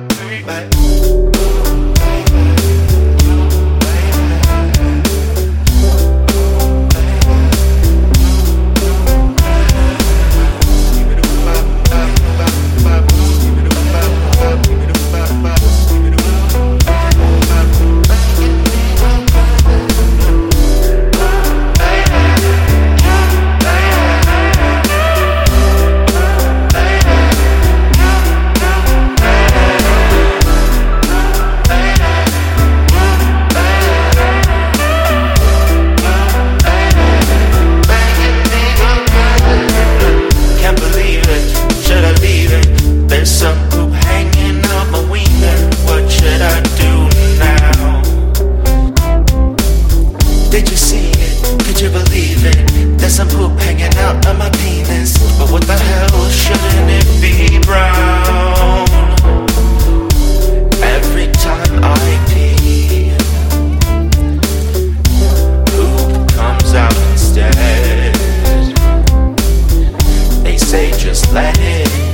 Can't some poop hanging out of my penis. But what the hell shouldn't it be brown? Every time I pee, poop comes out instead. They say just let it